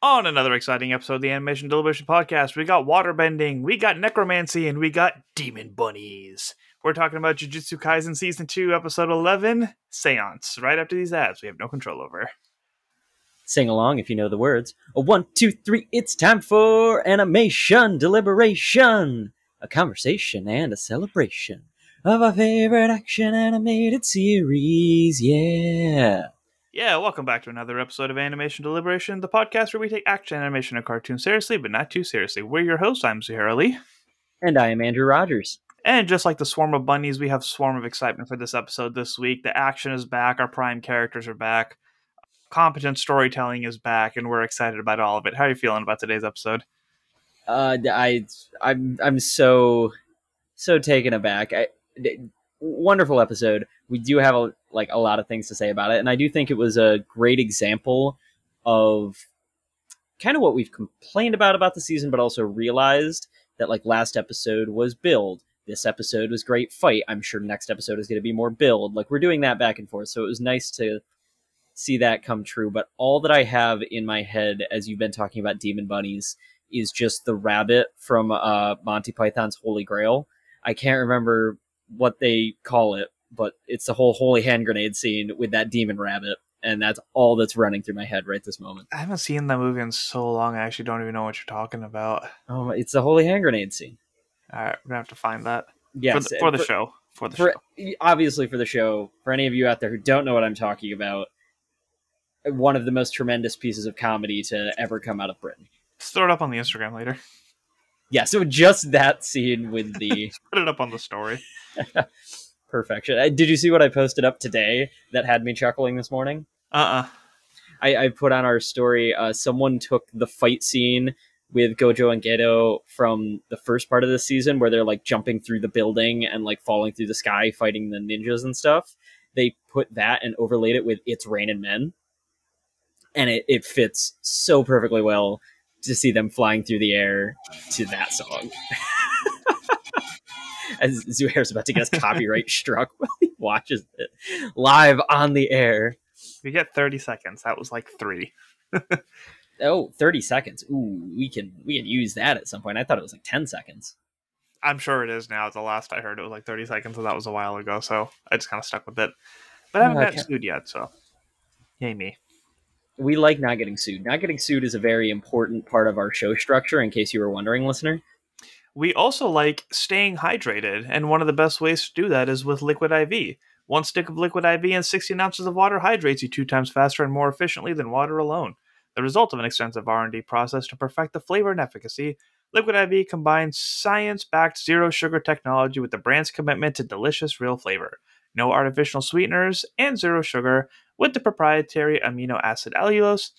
On another exciting episode of the Animation Deliberation Podcast, we got waterbending, we got necromancy, and we got demon bunnies. We're talking about Jujutsu Kaisen Season 2, Episode 11, Seance, right after these ads we have no control over. Sing along if you know the words. A one, two, three, it's time for animation deliberation. A conversation and a celebration of our favorite action animated series. Yeah. Yeah, welcome back to another episode of Animation Deliberation, the podcast where we take action animation and cartoons seriously, but not too seriously. We're your hosts. I'm Zuhair Lee. And I am Andrew Rogers. And just like the swarm of bunnies, we have swarm of excitement for this episode this week. The action is back, our prime characters are back, competent storytelling is back, and we're excited about all of it. How are you feeling about today's episode? Uh, I, I'm, I'm so, so taken aback. I, wonderful episode. We do have a, like a lot of things to say about it, and I do think it was a great example of kind of what we've complained about about the season, but also realized that like last episode was build. This episode was great fight. I'm sure next episode is going to be more build. Like we're doing that back and forth, so it was nice to see that come true. But all that I have in my head as you've been talking about demon bunnies is just the rabbit from uh, Monty Python's Holy Grail. I can't remember what they call it, but it's the whole holy hand grenade scene with that demon rabbit, and that's all that's running through my head right this moment. I haven't seen that movie in so long, I actually don't even know what you're talking about. Oh, it's the holy hand grenade scene. All right, we're gonna have to find that. Yes, for the, for the show. For the for, show. Obviously, for the show. For any of you out there who don't know what I'm talking about, one of the most tremendous pieces of comedy to ever come out of Britain. Just throw it up on the Instagram later. Yeah, so just that scene with the put it up on the story. perfection. Uh, Did you see what I posted up today that had me chuckling this morning? Uh uh I, I put on our story. Uh, someone took the fight scene with Gojo and Geto from the first part of the season, where they're like jumping through the building and like falling through the sky, fighting the ninjas and stuff. They put that and overlaid it with "It's Raining Men," and it, it fits so perfectly well to see them flying through the air to that song. As Zuhair's about to get his copyright struck while he watches it live on the air. We get 30 seconds. That was like three. oh, 30 seconds. Ooh, we can we can use that at some point. I thought it was like 10 seconds. I'm sure it is now. The last I heard it was like 30 seconds, and that was a while ago. So I just kind of stuck with it. But I haven't Okay. gotten sued yet, so yay me. We like not getting sued. Not getting sued is a very important part of our show structure, in case you were wondering, listener. We also like staying hydrated, and one of the best ways to do that is with Liquid IV. One stick of Liquid IV and 16 ounces of water hydrates you two times faster and more efficiently than water alone. The result of an extensive R&D process to perfect the flavor and efficacy, Liquid IV combines science-backed zero sugar technology with the brand's commitment to delicious real flavor. No artificial sweeteners and zero sugar with the proprietary amino acid allulose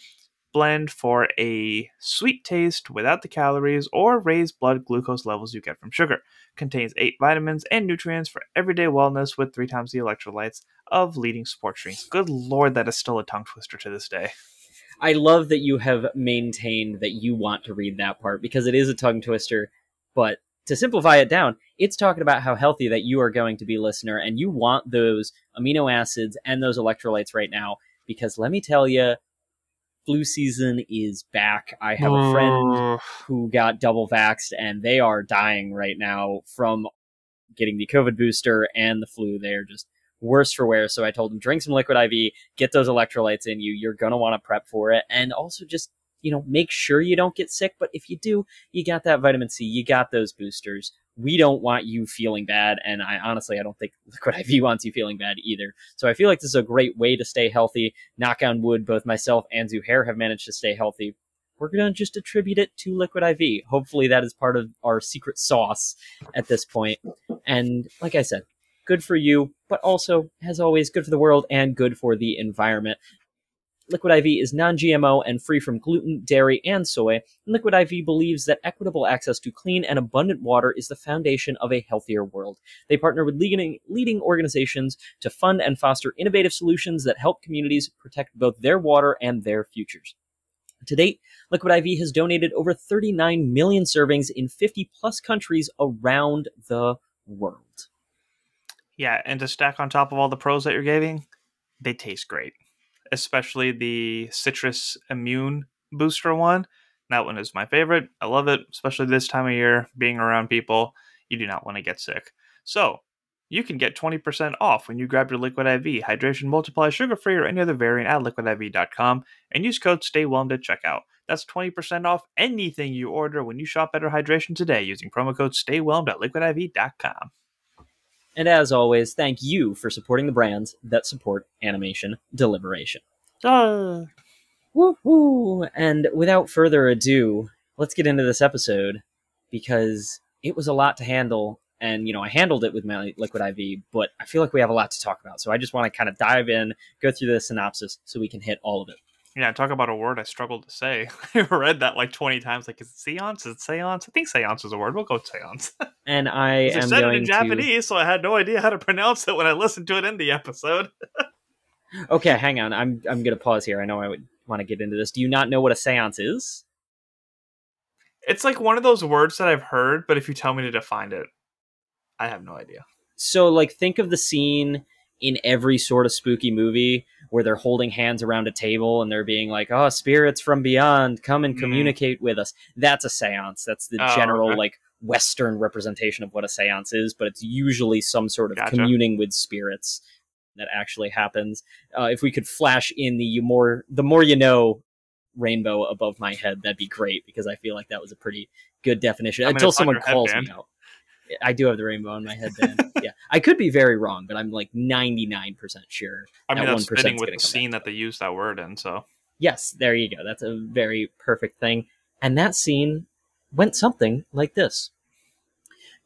blend for a sweet taste without the calories or raised blood glucose levels you get from sugar. Contains 8 vitamins and nutrients for everyday wellness with 3 times the electrolytes of leading sports drinks. Good lord, that is still a tongue twister to this day. I love that you have maintained that you want to read that part because it is a tongue twister. But to simplify it down, it's talking about how healthy that you are going to be, listener, and you want those amino acids and those electrolytes right now. Because let me tell you, flu season is back. I have a friend who got double vaxxed and they are dying right now from getting the COVID booster and the flu. They're just worse for wear. So I told him drink some liquid IV, get those electrolytes in you. You're gonna want to prep for it, and also just you know make sure you don't get sick. But if you do, you got that vitamin C, you got those boosters. We don't want you feeling bad, and I honestly I don't think liquid IV wants you feeling bad either. So I feel like this is a great way to stay healthy. Knock on wood, both myself and Zuhair have managed to stay healthy we're going to just attribute it to Liquid IV. Hopefully, that is part of our secret sauce at this point. And like I said, good for you, but also, as always, good for the world and good for the environment. Liquid IV is non GMO and free from gluten, dairy, and soy. And Liquid IV believes that equitable access to clean and abundant water is the foundation of a healthier world. They partner with leading, leading organizations to fund and foster innovative solutions that help communities protect both their water and their futures. To date, Liquid IV has donated over 39 million servings in 50 plus countries around the world. Yeah, and to stack on top of all the pros that you're giving, they taste great. Especially the citrus immune booster one. That one is my favorite. I love it, especially this time of year, being around people. You do not want to get sick. So, you can get 20% off when you grab your Liquid IV, Hydration Multiply, sugar free, or any other variant at liquidiv.com and use code STAYWELLED at checkout. That's 20% off anything you order when you shop Better Hydration today using promo code STAYWELLED at liquidiv.com. And as always, thank you for supporting the brands that support animation deliberation. Uh, Woohoo! And without further ado, let's get into this episode because it was a lot to handle. And, you know, I handled it with my Liquid IV, but I feel like we have a lot to talk about. So I just want to kind of dive in, go through the synopsis so we can hit all of it. yeah, talk about a word I struggled to say. I read that like 20 times. Like, is it seance? Is it seance? I think seance is a word. We'll go with seance. And I am said it in to. Japanese, so I had no idea how to pronounce it when I listened to it in the episode. Okay, hang on. I'm I'm going to pause here. I know I would want to get into this. Do you not know what a seance is? It's like one of those words that I've heard, but if you tell me to define it, I have no idea. So, like, think of the scene in every sort of spooky movie where they're holding hands around a table and they're being like, "Oh, spirits from beyond, come and Mhm. communicate with us." That's a seance. That's the Oh, general okay. like Western representation of what a seance is, but it's usually some sort of Gotcha. communing with spirits that actually happens. Uh, if we could flash in the you more the more you know rainbow above my head, that'd be great because I feel like that was a pretty good definition. I mean, Until someone calls me out. I do have the rainbow on my headband. yeah, I could be very wrong, but I'm like 99% sure. I mean, That that's fitting with the scene that they use that word in. So Yes, there you go. That's a very perfect thing. And that scene went something like this.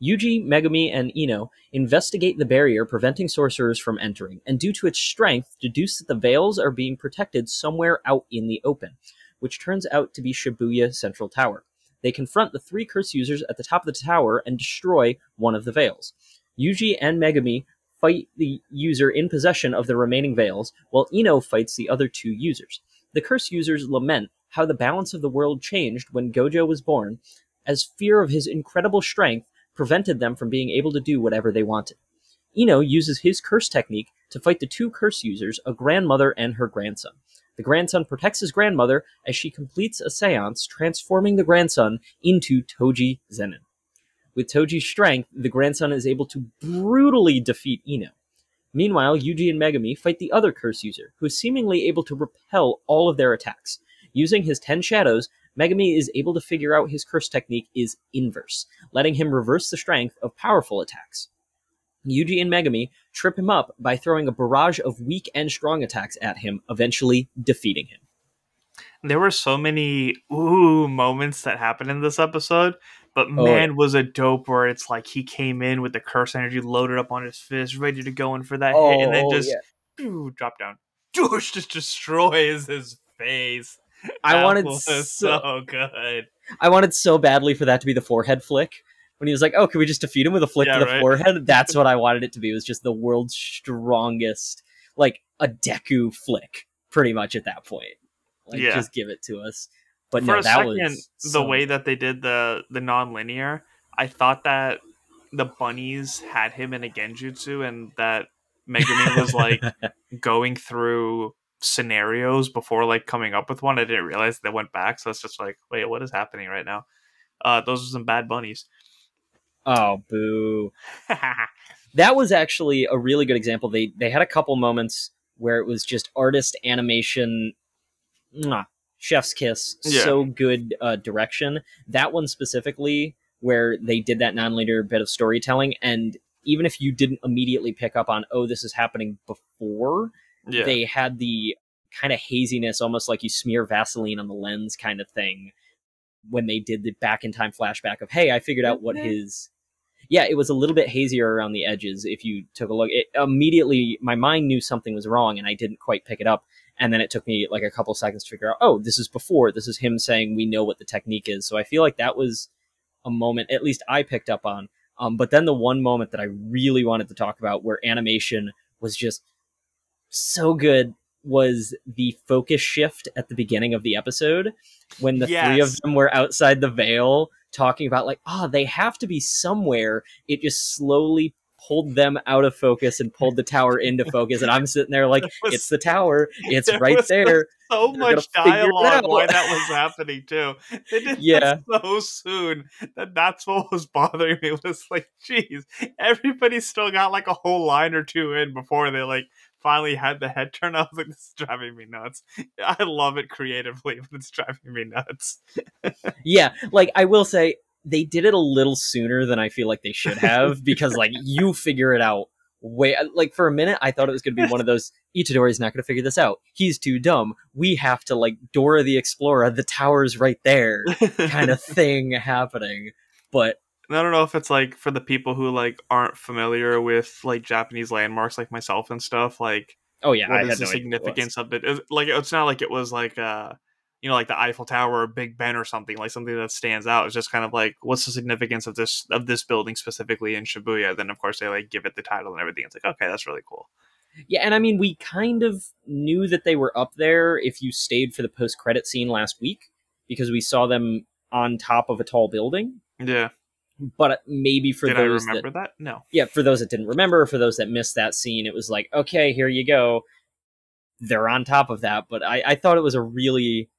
Yuji, Megumi, and Ino investigate the barrier preventing sorcerers from entering, and due to its strength, deduce that the veils are being protected somewhere out in the open, which turns out to be Shibuya Central Tower. They confront the three curse users at the top of the tower and destroy one of the veils. Yuji and Megumi fight the user in possession of the remaining veils, while Ino fights the other two users. The curse users lament how the balance of the world changed when Gojo was born, as fear of his incredible strength prevented them from being able to do whatever they wanted. Ino uses his curse technique to fight the two curse users, a grandmother and her grandson. The grandson protects his grandmother as she completes a seance, transforming the grandson into Toji Zenin. With Toji's strength, the grandson is able to brutally defeat Ino. Meanwhile, Yuji and Megumi fight the other curse user, who is seemingly able to repel all of their attacks. Using his 10 shadows, Megumi is able to figure out his curse technique is inverse, letting him reverse the strength of powerful attacks. Yuji and Megumi trip him up by throwing a barrage of weak and strong attacks at him, eventually defeating him. there were so many ooh moments that happened in this episode. But Oh, man, was a dope where it's like he came in with the curse energy loaded up on his fist, ready to go in for that hit, and then oh, just pew, drop down, Doosh, just destroys his face. I wanted so, so good. I wanted so badly for that to be the forehead flick. When he was like, "Oh, can we just defeat him with a flick Yeah, to the right. forehead?" That's what I wanted it to be. It was just the world's strongest, like a Deku flick, pretty much at that point. Like, Yeah. just give it to us. But For no, a that second, was the so- way that they did the the non-linear, I thought that the bunnies had him in a genjutsu, and that Megumi was like going through scenarios before like coming up with one. I didn't realize they went back, so it's just like, wait, what is happening right now? Uh, those are some bad bunnies. oh, boo. that was actually a really good example. They they had a couple moments where it was just artist animation, mwah, chef's kiss, Yeah. so good uh, direction. That one specifically, where they did that nonlinear bit of storytelling, and even if you didn't immediately pick up on, oh, this is happening before, yeah, they had the kind of haziness, almost like you smear Vaseline on the lens kind of thing when they did the back in time flashback of, hey, I figured out what his. Yeah, it was a little bit hazier around the edges. If you took a look, it immediately my mind knew something was wrong, and I didn't quite pick it up. And then it took me like a couple seconds to figure out, oh, this is before. This is him saying we know what the technique is. So I feel like that was a moment, at least I picked up on. Um, but then the one moment that I really wanted to talk about, where animation was just so good was the focus shift at the beginning of the episode when the three of them were outside the veil talking about like oh they have to be somewhere it just slowly pulled them out of focus and pulled the tower into focus, and I'm sitting there like, was- it's the tower, it's there right there. so They're much it dialogue why that was happening too. They did Yeah. so soon that that's what was bothering me. Was like, geez, everybody still got like a whole line or two in before they like finally had the head turn. I was like, this is driving me nuts. I love it creatively, but it's driving me nuts. Yeah, like I will say they did it a little sooner than I feel like they should have because like you figure it out way like for a minute I thought it was going to be one of those Itadori's not going to figure this out. He's too dumb. We have to like Dora the Explorer. The tower's right there, kind of thing happening. But I don't know if it's like for the people who like aren't familiar with like Japanese landmarks like myself and stuff, like oh yeah, what I is had the no idea what it was. significance of it? Is- Like it's not like it was like uh you know like the Eiffel Tower or Big Ben or something like something that stands out. It's just kind of like what's the significance of this of this building specifically in Shibuya? Then of course they like give it the title and everything. It's like okay, that's really cool. Yeah, and I mean, we kind of knew that they were up there if you stayed for the post credit scene last week because we saw them on top of a tall building. Yeah. But maybe for Did I those remember that, that? No. yeah, for those that didn't remember, for those that missed that scene, it was like, okay, here you go. They're on top of that, but I, I thought it was a really.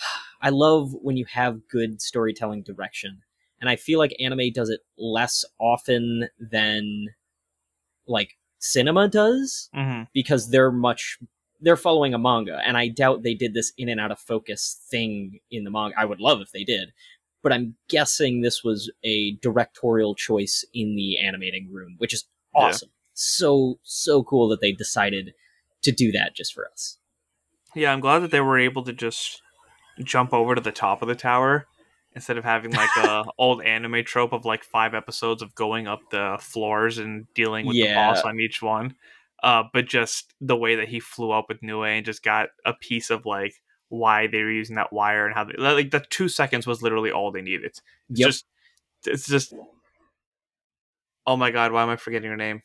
I love when you have good storytelling direction, and I feel like anime does it less often than like cinema does Mm-hmm. because they're much they're following a manga and i doubt they did this in and out of focus thing in the manga i would love if they did but i'm guessing this was a directorial choice in the animating room which is Yeah. awesome so so cool that they decided to do that just for us Yeah, I'm glad that they were able to just jump over to the top of the tower instead of having like a old anime trope of like five episodes of going up the floors and dealing with the boss on each one. Uh, but just the way that he flew up with Nue and just got a piece of like why they were using that wire and how they like the two seconds was literally all they needed. It's Yep. just it's just oh my god, why am I forgetting her name?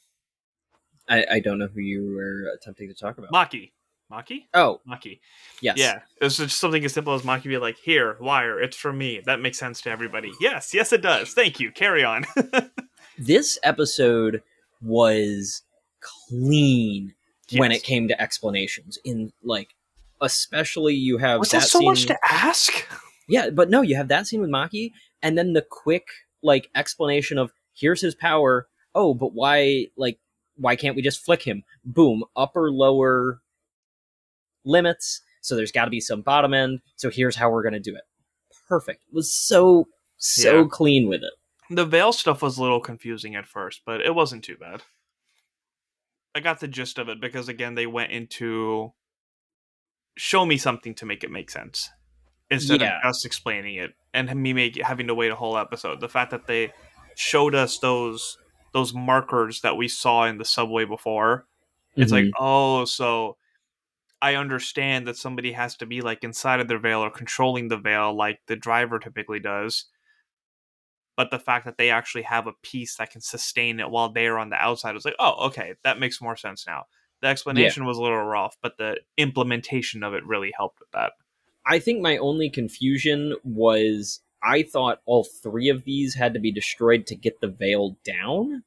I, I don't know who you were attempting to talk about Maki. Maki? oh Maki. yes Yeah, it's just something as simple as Maki be like, "Here, wire, it's for me." That makes sense to everybody. Yes, yes, it does. Thank you. Carry on. this episode was clean when it came to explanations in like especially you have was that that so scene much to ask? yeah but no you have that scene with maki and then the quick like explanation of here's his power oh but why like why can't we just flick him boom upper lower limits so there's got to be some bottom end so here's how we're going to do it perfect it was so so Yeah. clean with it The veil stuff was a little confusing at first, but it wasn't too bad. I got the gist of it because again, they went into show me something to make it make sense instead Yeah. of just explaining it and me make having to wait a whole episode. The fact that they showed us those those markers that we saw in the subway before It's like, mm-hmm. oh, so I understand that somebody has to be like inside of their veil or controlling the veil like the driver typically does. But the fact that they actually have a piece that can sustain it while they're on the outside is like, oh, okay, that makes more sense now. The explanation was a little rough, but the implementation of it really helped with that. I think my only confusion was I thought all three of these had to be destroyed to get the veil down.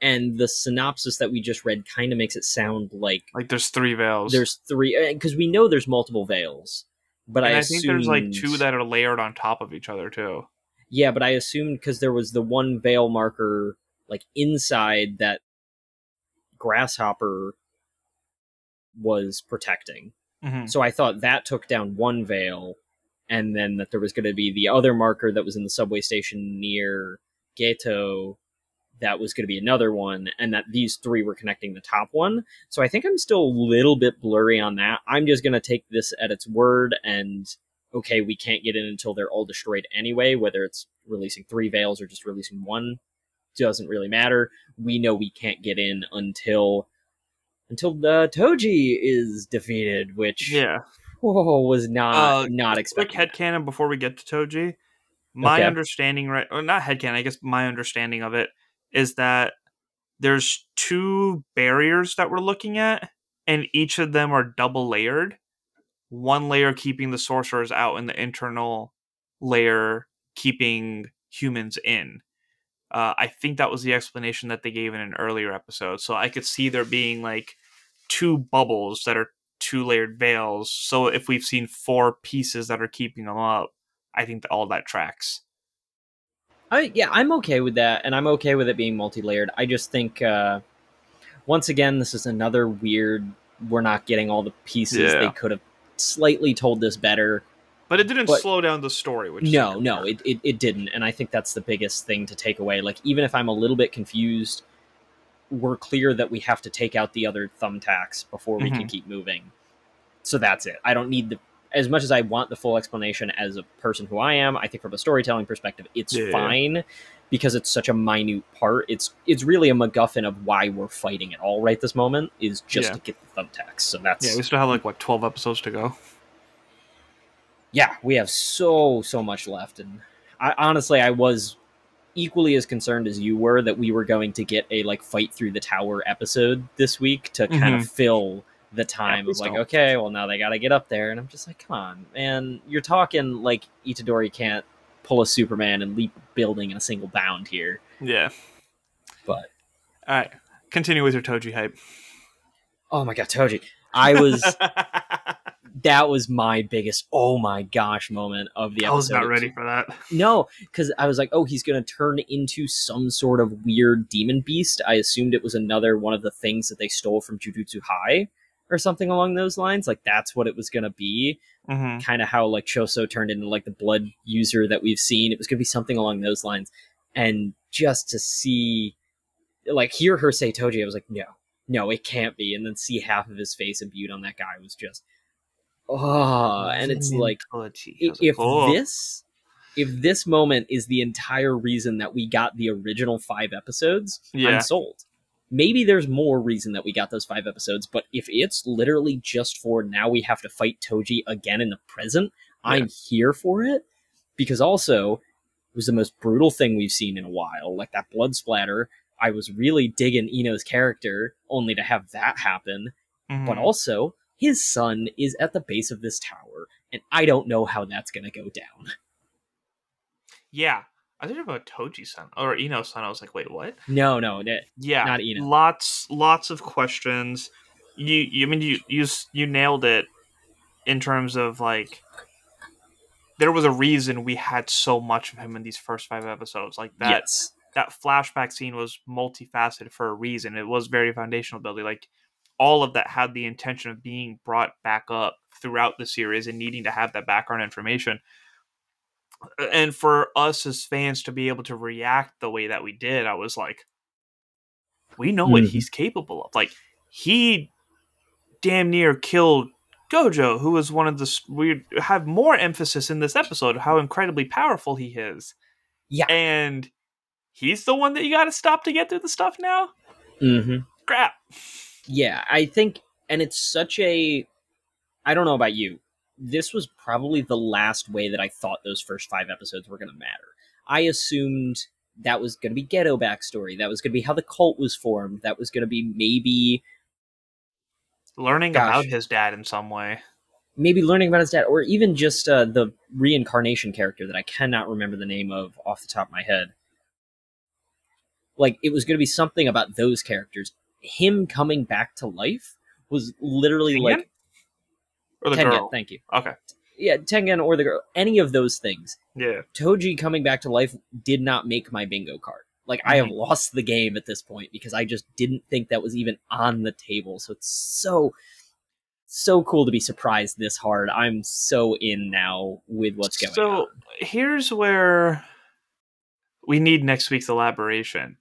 And the synopsis that we just read kind of makes it sound like Like there's three veils. there's three, eh, because we know there's multiple veils. But and I, I, think there's like two that are layered on top of each other too. Yeah, but I assumed because there was the one veil marker like inside that Grasshopper was protecting. Mm-hmm. So I thought that took down one veil, and then that there was going to be the other marker that was in the subway station near Geto that was going to be another one, and that these three were connecting the top one. So I think I'm still a little bit blurry on that. I'm just going to take this at its word and okay, we can't get in until they're all destroyed anyway, whether it's releasing three veils or just releasing one doesn't really matter. We know we can't get in until until the Toji is defeated, which Yeah. whoa, was not Uh, not quick expected. headcanon before we get to Toji. My Okay. understanding, right, or not headcanon, I guess my understanding of it is that there's two barriers that we're looking at, and each of them are double layered. One layer keeping the sorcerers out, and the internal layer keeping humans in. Uh, I think that was the explanation that they gave in an earlier episode. So I could see there being like two bubbles that are two layered veils. So if we've seen four pieces that are keeping them up, I think that all that tracks. I yeah, I'm okay with that, and I'm okay with it being multi-layered. I just think uh, once again, this is another weird. We're not getting all the pieces. Yeah. They could have slightly told this better. But it didn't But- slow down the story, which No, no, it, it, it didn't. And I think that's the biggest thing to take away. Like, even if I'm a little bit confused, we're clear that we have to take out the other thumbtacks before we can Mhm. keep moving. So that's it. I don't need the. As much as I want the full explanation as a person who I am, I think from a storytelling perspective, it's Yeah. fine because it's such a minute part. It's it's really a MacGuffin of why we're fighting at all right this moment is just Yeah. to get the thumbtacks. So that's yeah, we still have like what twelve episodes to go. Yeah, we have so so much left, and I honestly I was equally as concerned as you were that we were going to get a like fight through the tower episode this week to kind of mm-hmm. fill the time please of like don't. okay, well now they got to get up there, and I'm just like, come on, man, you're talking like Itadori can't pull a Superman and leap building in a single bound here, Yeah. but All right. Continue with your Toji hype. oh my god, Toji, I was that was my biggest oh my gosh moment of the episode. I was not ready for that. No, because I was like, oh, he's going to turn into some sort of weird demon beast. I assumed it was another one of the things that they stole from Jujutsu High or something along those lines. Like that's what it was going to be. hmm Kind of how like Choso turned into like the blood user that we've seen. It was going to be something along those lines. And just to see, like, hear her say Toji, I was like, no, no, it can't be. And then see half of his face imbued on that guy was just, oh, and it's like, if "Oh." this if this moment is the entire reason that we got the original five episodes Yeah. i'm sold maybe there's more reason that we got those five episodes but if it's literally just for now we have to fight toji again in the present i'm here for it because also it was the most brutal thing we've seen in a while like that blood splatter i was really digging Ino's character only to have that happen but Mhm. also his son is at the base of this tower and i don't know how that's going to go down yeah, I thought about Toji's son or Ino's son. I was like, wait, what? no no that- Yeah, Not Ino. Lots, lots of questions. You, you I mean you, you, you nailed it in terms of like. There was a reason we had so much of him in these first five episodes. Like that, yes that flashback scene was multifaceted for a reason. It was very foundational building. Like all of that had the intention of being brought back up throughout the series and needing to have that background information. And for us as fans to be able to react the way that we did, I was like, we know what Mhm. he's capable of. Like he damn near killed Gojo, who was one of the we have more emphasis in this episode how incredibly powerful he is. Yeah. And he's the one that you got to stop to get through the stuff now. hmm Crap. Yeah i think and it's such a i don't know about you this was probably the last way that i thought those first five episodes were going to matter i assumed that was going to be Geto backstory that was going to be how the cult was formed that was going to be maybe Learning Gosh. about his dad in some way. maybe learning about his dad or even just uh, the reincarnation character that i cannot remember the name of off the top of my head like it was going to be something about those characters him coming back to life was literally Tengen? like Or the Tengen, girl. thank you Okay. yeah tengen or the girl any of those things Yeah. toji coming back to life did not make my bingo card like i have Mhm. lost the game at this point because i just didn't think that was even on the table so it's so so cool to be surprised this hard i'm so in now with what's going so on So here's where we need next week's elaboration.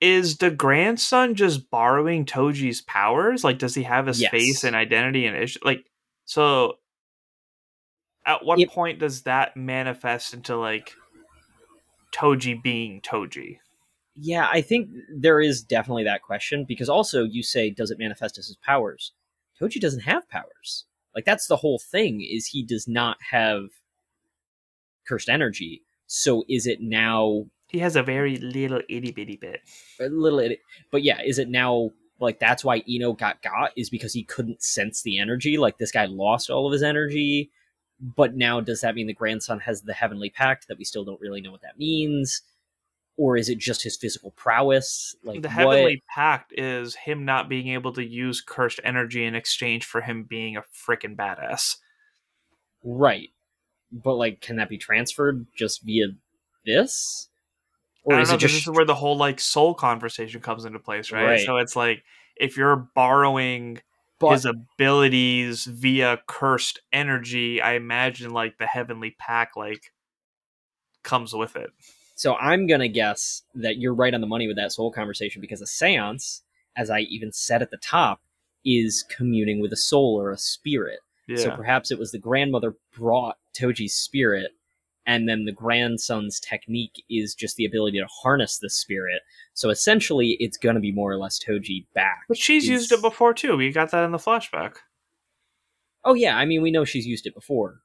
Is the grandson just borrowing Toji's powers? Like, does he have his Yes. face and identity and issue? Like, so at what It- point does that manifest into like Toji being Toji? yeah i think there is definitely that question because also you say does it manifest as his powers toji doesn't have powers like that's the whole thing is he does not have cursed energy so is it now He has a very little itty bitty bit. a little it but yeah is it now like that's why Ino got got is because he couldn't sense the energy like this guy lost all of his energy but now does that mean the grandson has the heavenly pact that we still don't really know what that means or is it just his physical prowess? Like the what- Heavenly Pact is him not being able to use cursed energy in exchange for him being a freaking badass. right? But like, can that be transferred just via this, I don't is know, just this is where the whole like soul conversation comes into place, right? Right. So it's like if you're borrowing but, his abilities via cursed energy, I imagine like the Heavenly pact like comes with it. So I'm gonna guess that you're right on the money with that soul conversation because a séance, as I even said at the top, is communing with a soul or a spirit. Yeah. So perhaps it was the grandmother brought Toji's spirit, and then the grandson's technique is just the ability to harness the spirit. So essentially, it's gonna be more or less Toji back. but she's is- used it before too. We got that in the flashback. Oh yeah, I mean we know she's used it before,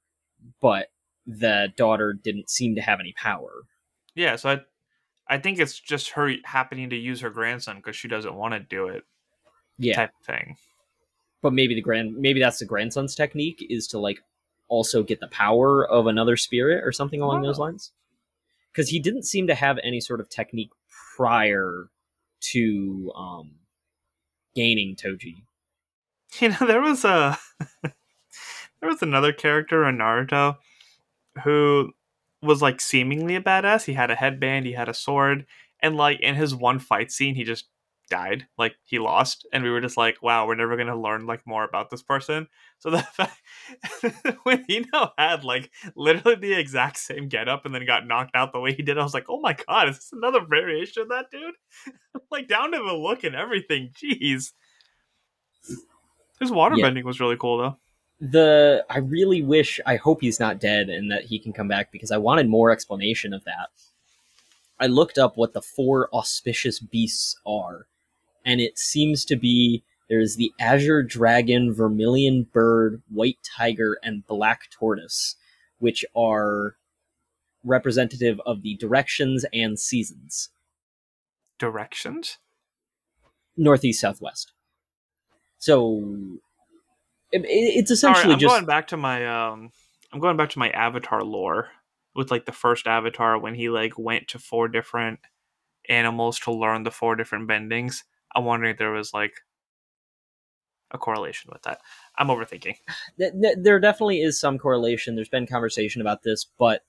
but the daughter didn't seem to have any power. Yeah, so I I think it's just her happening to use her grandson because she doesn't want to do it Yeah, type thing. but maybe the grand maybe that's the grandson's technique is to like also get the power of another spirit or something along those lines? Because he didn't seem to have any sort of technique prior to um gaining toji. You know, there was a there was another character in Naruto who was like seemingly a badass. He had a headband, he had a sword, and like in his one fight scene, he just died. Like he lost, and we were just like, "Wow, we're never gonna learn like more about this person." So the fact when Ino had like literally the exact same getup and then got knocked out the way he did, I was like, "Oh my god, is this another variation of that dude?" like down to the look and everything. Jeez. His water bending was really cool though. the i really wish i hope he's not dead and that he can come back because i wanted more explanation of that i looked up what the four auspicious beasts are and it seems to be there's the azure dragon vermilion bird white tiger and black tortoise which are representative of the directions and seasons Directions? northeast southwest so it, it's essentially I'm just going back to my um I'm going back to my avatar lore with like the first avatar when he like went to four different animals to learn the four different bendings. I'm wondering if there was like a correlation with that. I'm overthinking. th- th- there definitely is some correlation. There's been conversation about this, but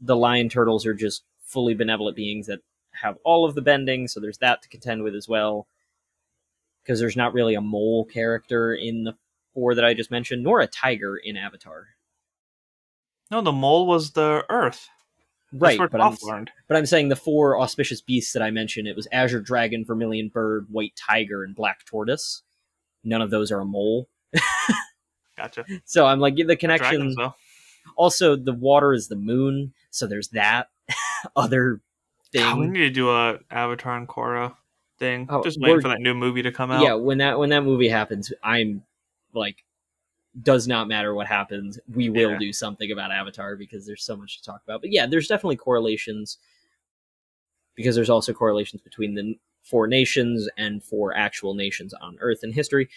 the lion turtles are just fully benevolent beings that have all of the bending, so there's that to contend with as well. Because there's not really a mole character in the four that I just mentioned, nor a tiger in Avatar. No, the mole was the earth. Right, but I'm, learned. but I'm saying the four auspicious beasts that I mentioned, it was Azure Dragon, Vermilion Bird, White Tiger, and Black Tortoise. None of those are a mole. Gotcha. So I'm like, the connection. Dragons also the water is the moon so there's that other thing God, we need to do a Avatar and Korra thing. Oh, Just waiting for that new movie to come out. yeah when that when that movie happens i'm like does not matter what happens we will Yeah. do something about avatar because there's so much to talk about. But yeah there's definitely correlations because there's also correlations between the four nations and four actual nations on earth in history.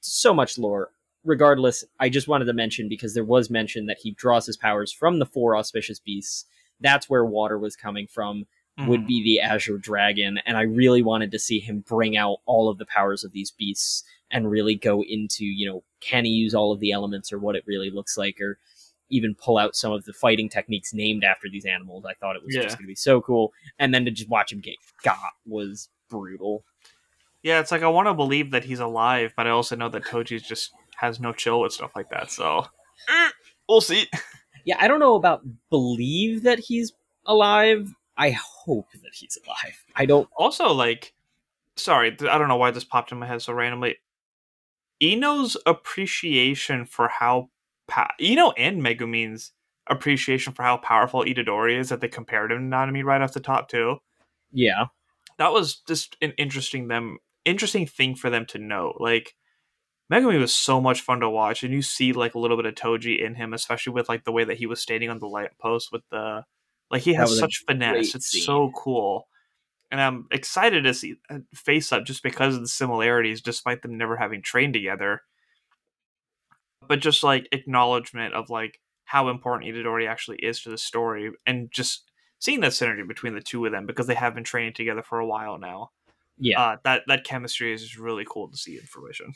So much lore. Regardless i just wanted to mention because there was mention that he draws his powers from the four auspicious beasts. That's where water was coming from would Mhm. be the Azure Dragon, and I really wanted to see him bring out all of the powers of these beasts and really go into, you know, can he use all of the elements or what it really looks like, or even pull out some of the fighting techniques named after these animals. I thought it was Yeah. just going to be so cool, and then to just watch him get got was brutal. Yeah, it's like I want to believe that he's alive, but I also know that Toji just has no chill with stuff like that. So eh, we'll see. Yeah, I don't know about believe that he's alive. I hope that he's alive. I don't. Also, like, sorry, I don't know why this popped in my head so randomly. Ino's appreciation for how pa- Ino and Megumin's appreciation for how powerful Itadori is that they compared him to Nanami right off the top too. Yeah, That was just an interesting them interesting thing for them to know. Like Megumi was so much fun to watch, and you see like a little bit of Toji in him, especially with like the way that he was standing on the light post with the like he has such finesse. It's scene. so cool, and I'm excited to see uh, Face Up just because of the similarities, despite them never having trained together. But just like acknowledgement of like how important Itadori actually is to the story, and just seeing that synergy between the two of them because they have been training together for a while now. Yeah. Uh, that that chemistry is just really cool to see in fruition.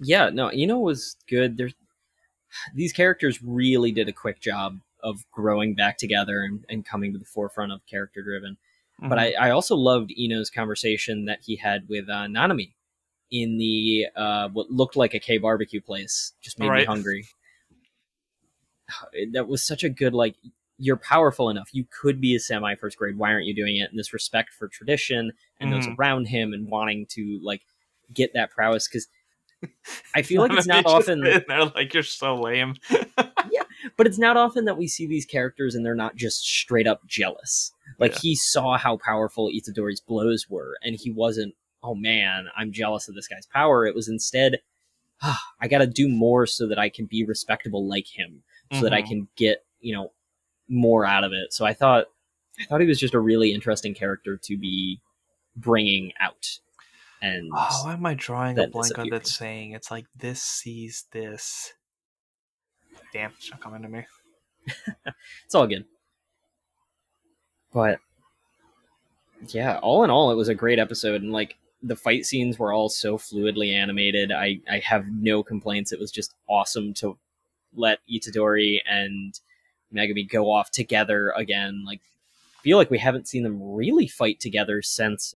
Yeah, no, you know was good? There's these characters really did a quick job of growing back together and, and coming to the forefront of character driven. But I, I also loved Ino's conversation that he had with uh, Nanami in the uh, what looked like a K barbecue place. Just made me hungry. That was such a good like. You're powerful enough. You could be a semi first grade. Why aren't you doing it? And this respect for tradition and those Mhm. around him and wanting to like get that prowess because I feel like it's not often sit there like you're so lame. but it's not often that we see these characters and they're not just straight up jealous. Like Yeah. he saw how powerful Itadori's blows were, and he wasn't, oh man, I'm jealous of this guy's power. It was instead, ah, I got to do more so that I can be respectable like him, so that I Mhm. can get you know more out of it. So I thought, I thought he was just a really interesting character to be bringing out. And Oh, why am I drawing a blank on that saying? It's like this sees this. Damn, it's not coming to me. it's all good. But yeah, all in all, it was a great episode, and like the fight scenes were all so fluidly animated. I I have no complaints. It was just awesome to let Itadori and Megumi go off together again. Like, feel like we haven't seen them really fight together since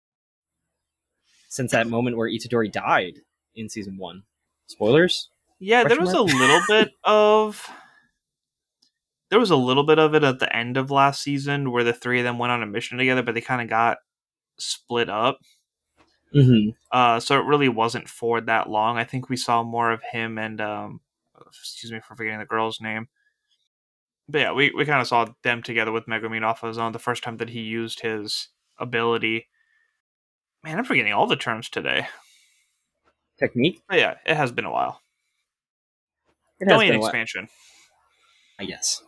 since that moment where Itadori died in season one. Spoilers. Yeah, there was a little bit of there was a little bit of it at the end of last season where the three of them went on a mission together, but they kind of got split up. Mm-hmm. Uh, so it really wasn't for that long. I think we saw more of him and um, excuse me for forgetting the girl's name. But yeah, we, we kind of saw them together with Megumin off of his own the first time that he used his ability. Man, I'm forgetting all the terms today. Technique. But yeah, it has been a while. It has Only an expansion. I guess.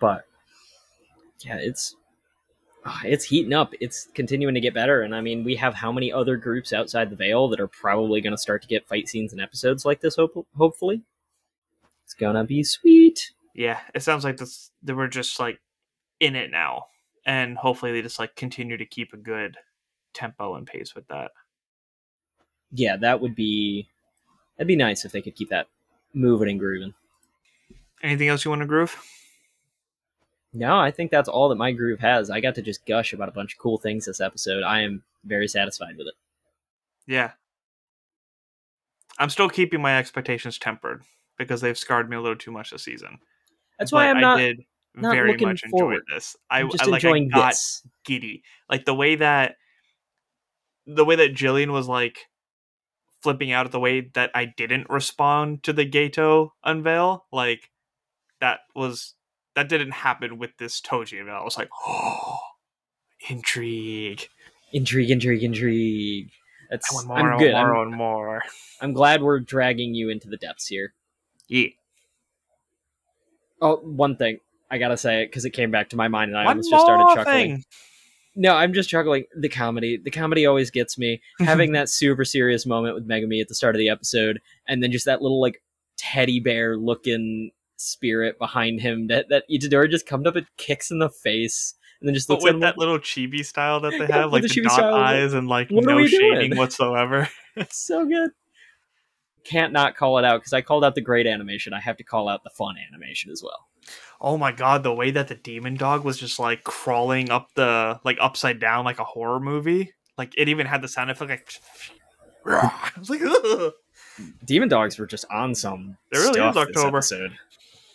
But yeah, it's ah, it's heating up. It's continuing to get better, and I mean, we have how many other groups outside the Veil that are probably going to start to get fight scenes and episodes like this? Hope- hopefully, it's gonna be sweet. yeah, it sounds like this they were just like in it now. And hopefully they just like continue to keep a good tempo and pace with that. Yeah, that would be that'd be nice if they could keep that moving and grooving. Anything else you want to groove? No, I think that's all that my groove has. I got to just gush about a bunch of cool things this episode. I am very satisfied with it. Yeah. I'm still keeping my expectations tempered because they've scarred me a little too much this season. That's why I'm not I did not very looking much forward. enjoy this. I, I'm just I like I enjoying got this. giddy. Like the way that the way that Jillian was like flipping out at the way that I didn't respond to the Geto unveil, like that was that didn't happen with this Toji unveil. I was like, oh, intrigue. Intrigue, intrigue, intrigue. That's I want more, I'm good. more, I'm, and more. I'm glad we're dragging you into the depths here. Yeah. Oh, one thing I gotta say it because it came back to my mind and I One almost just started chuckling. thing. No, I'm just chuckling. The comedy, the comedy always gets me. Having that super serious moment with Megumi at the start of the episode, and then just that little like teddy bear looking spirit behind him that that Itadori just comes up and kicks in the face, and then just But with that little chibi style that they have, like the the, dot eyes and like no doing? shading whatsoever. it's so good. Can't not call it out because I called out the great animation. I have to call out the fun animation as well. Oh my god, the way that the demon dog was just like crawling up the like upside down like a horror movie. Like it even had the sound effect like I was like, Ugh. Demon Dogs were just on some. It really is stuff this October. episode.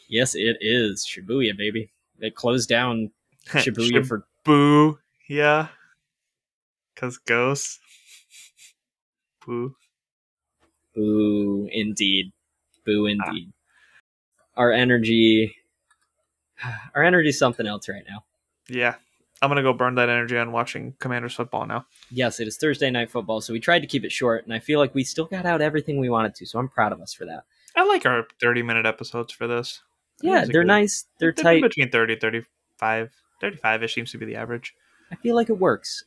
Yes, it is Shibuya, baby. They closed down Shibuya for Boo. Yeah. Cause ghosts. Boo. boo, indeed, boo, Ah. indeed. Our energy, our energy's something else right now. Yeah. I'm gonna go burn that energy on watching Commanders football now. Yes, it is Thursday night football, so we tried to keep it short, and I feel like we still got out everything we wanted to. So I'm proud of us for that. I like our 30 minute episodes for this. Yeah, they're good. nice. They're They're tight. between 30 35 35 ish seems to be the average. I feel like it works.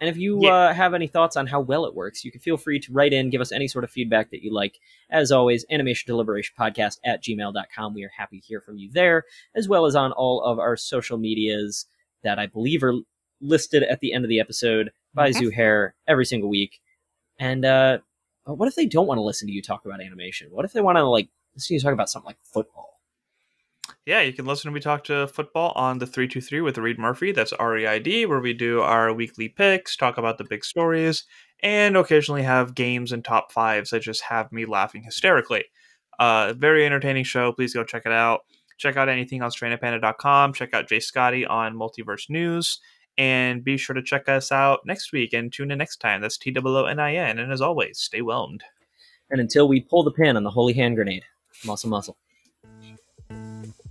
And if you Yeah. uh, have any thoughts on how well it works, you can feel free to write in, give us any sort of feedback that you like. As always, animation deliberation podcast at gmail.com. We are happy to hear from you there, as well as on all of our social medias that I believe are listed at the end of the episode by Mhm. Zuhair every single week. And uh, what if they don't want to listen to you talk about animation? What if they want to like listen to you talk about something like football? Yeah, you can listen to me talk to football on the 323 with Reid Murphy. That's R E I D, where we do our weekly picks, talk about the big stories, and occasionally have games and top fives that just have me laughing hysterically. Uh, very entertaining show. Please go check it out. Check out anything on strandedpanda.com. Check out Jay Scotty on Multiverse News. And be sure to check us out next week and tune in next time. That's T O O N I N. And as always, stay whelmed. And until we pull the pin on the holy hand grenade, muscle muscle.